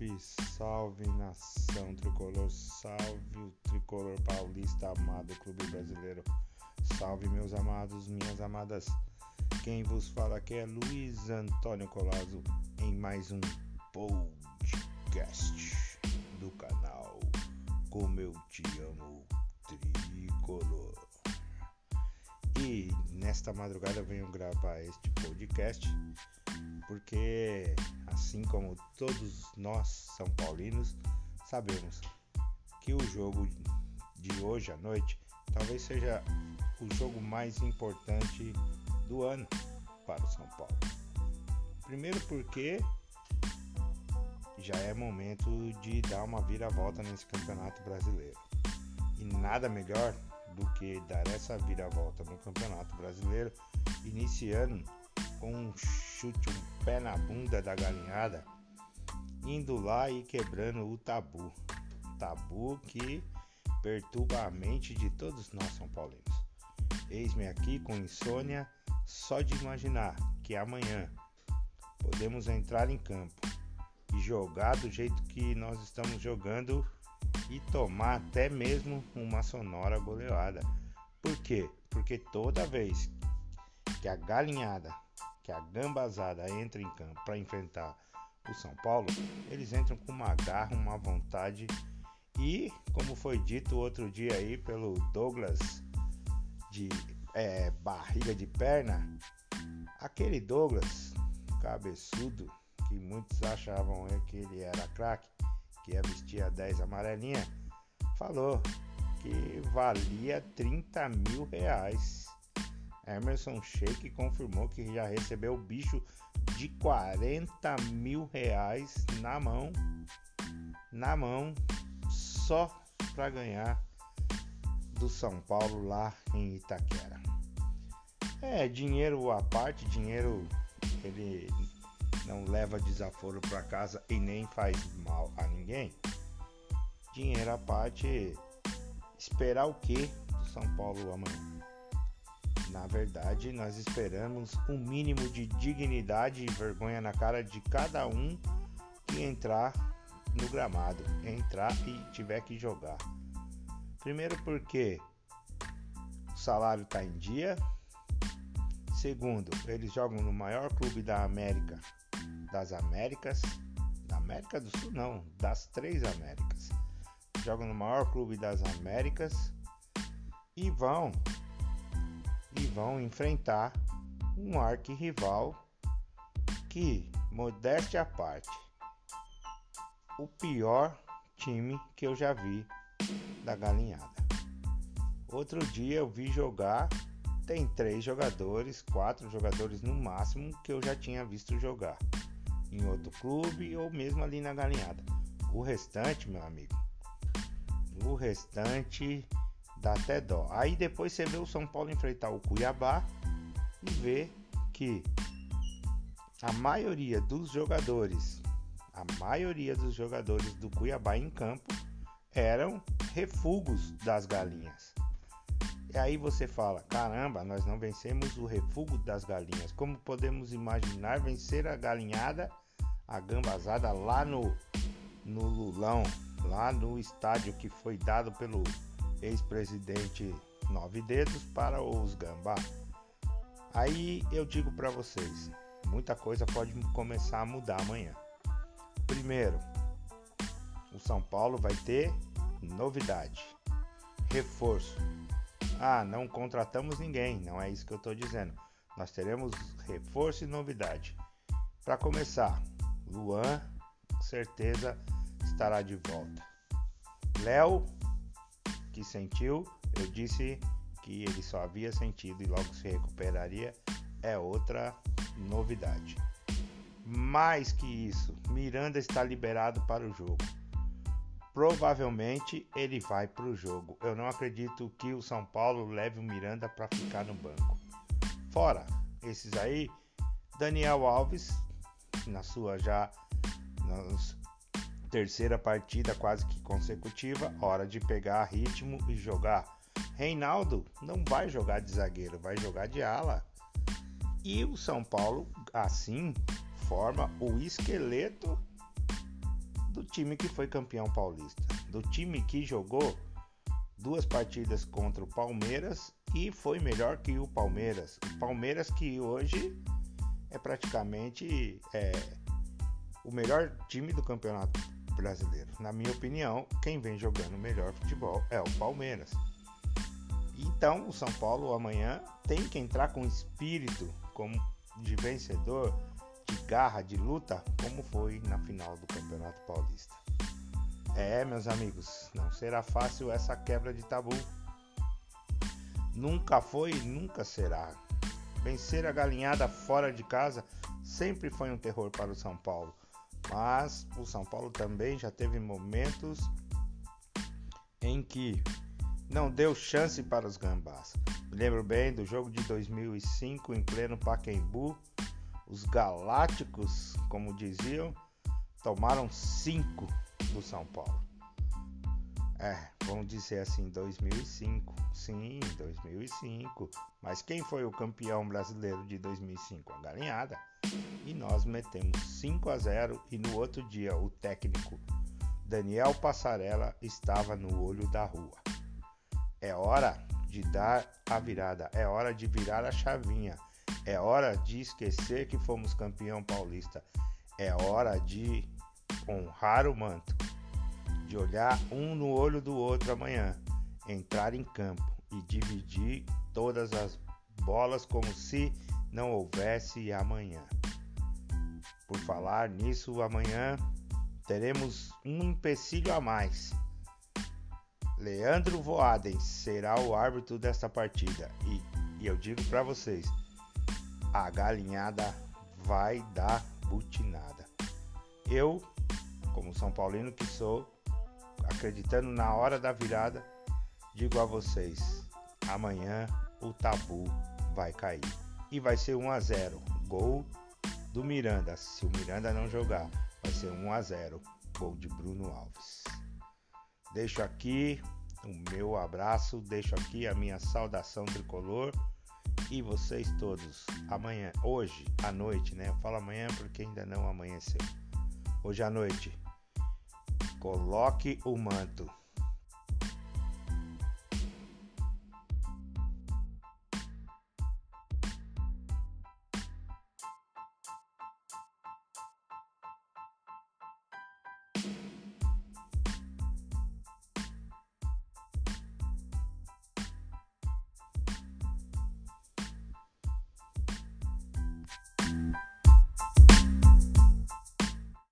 Salve, salve nação tricolor, salve o tricolor paulista amado clube brasileiro. Salve meus amados, minhas amadas. Quem vos fala aqui é Luiz Antônio Colazo em mais um podcast do canal Como eu te amo tricolor. E nesta madrugada venho gravar este podcast porque assim como todos nós São Paulinos sabemos que o jogo de hoje à noite talvez seja o jogo mais importante do ano para o São Paulo. Primeiro porque já é momento de dar uma viravolta nesse campeonato brasileiro. E nada melhor do que dar essa viravolta no campeonato brasileiro, iniciando com um chute, um pé na bunda da galinhada, indo lá e quebrando o tabu. Tabu que perturba a mente de todos nós São Paulinos. Eis-me aqui com insônia só de imaginar que amanhã podemos entrar em campo e jogar do jeito que nós estamos jogando e tomar até mesmo uma sonora goleada. Por quê? Porque toda vez que a galinhada que a gambazada entra em campo para enfrentar o São Paulo, eles entram com uma garra, uma vontade. E, como foi dito outro dia aí pelo Douglas de é, barriga de perna, aquele Douglas cabeçudo que muitos achavam que ele era craque, que ia vestir a 10 amarelinha, falou que valia 30 mil reais Emerson Sheik confirmou que já recebeu o bicho de 40 mil reais na mão, na mão, só para ganhar do São Paulo lá em Itaquera. É, dinheiro à parte, dinheiro ele não leva desaforo para casa e nem faz mal a ninguém. Dinheiro à parte, esperar o que do São Paulo amanhã? Na verdade, nós esperamos um mínimo de dignidade e vergonha na cara de cada um que entrar no gramado, entrar e tiver que jogar. Primeiro porque o salário está em dia. Segundo, eles jogam no maior clube da América, das Américas, da América do Sul não, das três Américas. Jogam no maior clube das Américas e vão e vão enfrentar um arquirrival que, modéstia à parte, o pior time que eu já vi da galinhada. Outro dia eu vi jogar, tem três jogadores, quatro jogadores no máximo que eu já tinha visto jogar em outro clube ou mesmo ali na galinhada. O restante, meu amigo, o restante dá até dó. Aí depois você vê o São Paulo enfrentar o Cuiabá e vê que a maioria dos jogadores, a maioria dos jogadores do Cuiabá em campo eram refugos das galinhas. E aí você fala: caramba, nós não vencemos o refúgio das galinhas. Como podemos imaginar vencer a galinhada, a gambazada lá no, no Lulão, lá no estádio que foi dado pelo ex-presidente Nove Dedos para os Gambá. Aí eu digo para vocês, muita coisa pode começar a mudar amanhã. Primeiro, o São Paulo vai ter novidade, reforço. Ah, não contratamos ninguém, não é isso que eu estou dizendo. Nós teremos reforço e novidade. Para começar, Luan, certeza estará de volta. Léo que sentiu, eu disse que ele só havia sentido e logo se recuperaria, é outra novidade. Mais que isso, Miranda está liberado para o jogo. Provavelmente ele vai para o jogo. Eu não acredito que o São Paulo leve o Miranda para ficar no banco. Fora esses aí, Daniel Alves, na sua já Terceira partida quase que consecutiva, hora de pegar ritmo e jogar. Reinaldo não vai jogar de zagueiro, vai jogar de ala. E o São Paulo, assim, forma o esqueleto do time que foi campeão paulista, do time que jogou duas partidas contra o Palmeiras e foi melhor que o Palmeiras. O Palmeiras que hoje é praticamente é, o melhor time do campeonato brasileiro. Na minha opinião, quem vem jogando melhor futebol é o Palmeiras. Então, o São Paulo amanhã tem que entrar com espírito como de vencedor, de garra, de luta, como foi na final do Campeonato Paulista. É, meus amigos, não será fácil essa quebra de tabu. Nunca foi e nunca será. Vencer a galinhada fora de casa sempre foi um terror para o São Paulo. Mas o São Paulo também já teve momentos em que não deu chance para os gambás. Me lembro bem do jogo de 2005 em pleno Pacaembu. Os galácticos, como diziam, tomaram cinco do São Paulo. É, vamos dizer assim, 2005. Sim, 2005. Mas quem foi o campeão brasileiro de 2005? A Galinhada. E nós metemos 5 a 0 e no outro dia o técnico Daniel Passarella estava no olho da rua. É hora de dar a virada, é hora de virar a chavinha. É hora de esquecer que fomos campeão paulista. É hora de honrar o manto de olhar um no olho do outro amanhã, entrar em campo e dividir todas as bolas como se não houvesse amanhã. Por falar nisso, amanhã teremos um empecilho a mais. Leandro Voaden será o árbitro desta partida e, e eu digo para vocês, a galinhada vai dar butinada. Eu, como São Paulino que sou, acreditando na hora da virada, digo a vocês: amanhã o tabu vai cair. E vai ser 1 a 0. Gol do Miranda. Se o Miranda não jogar, vai ser 1 a 0. Gol de Bruno Alves. Deixo aqui o meu abraço, deixo aqui a minha saudação tricolor e vocês todos amanhã, hoje à noite, né? Eu falo amanhã porque ainda não amanheceu. Hoje à noite Coloque o manto.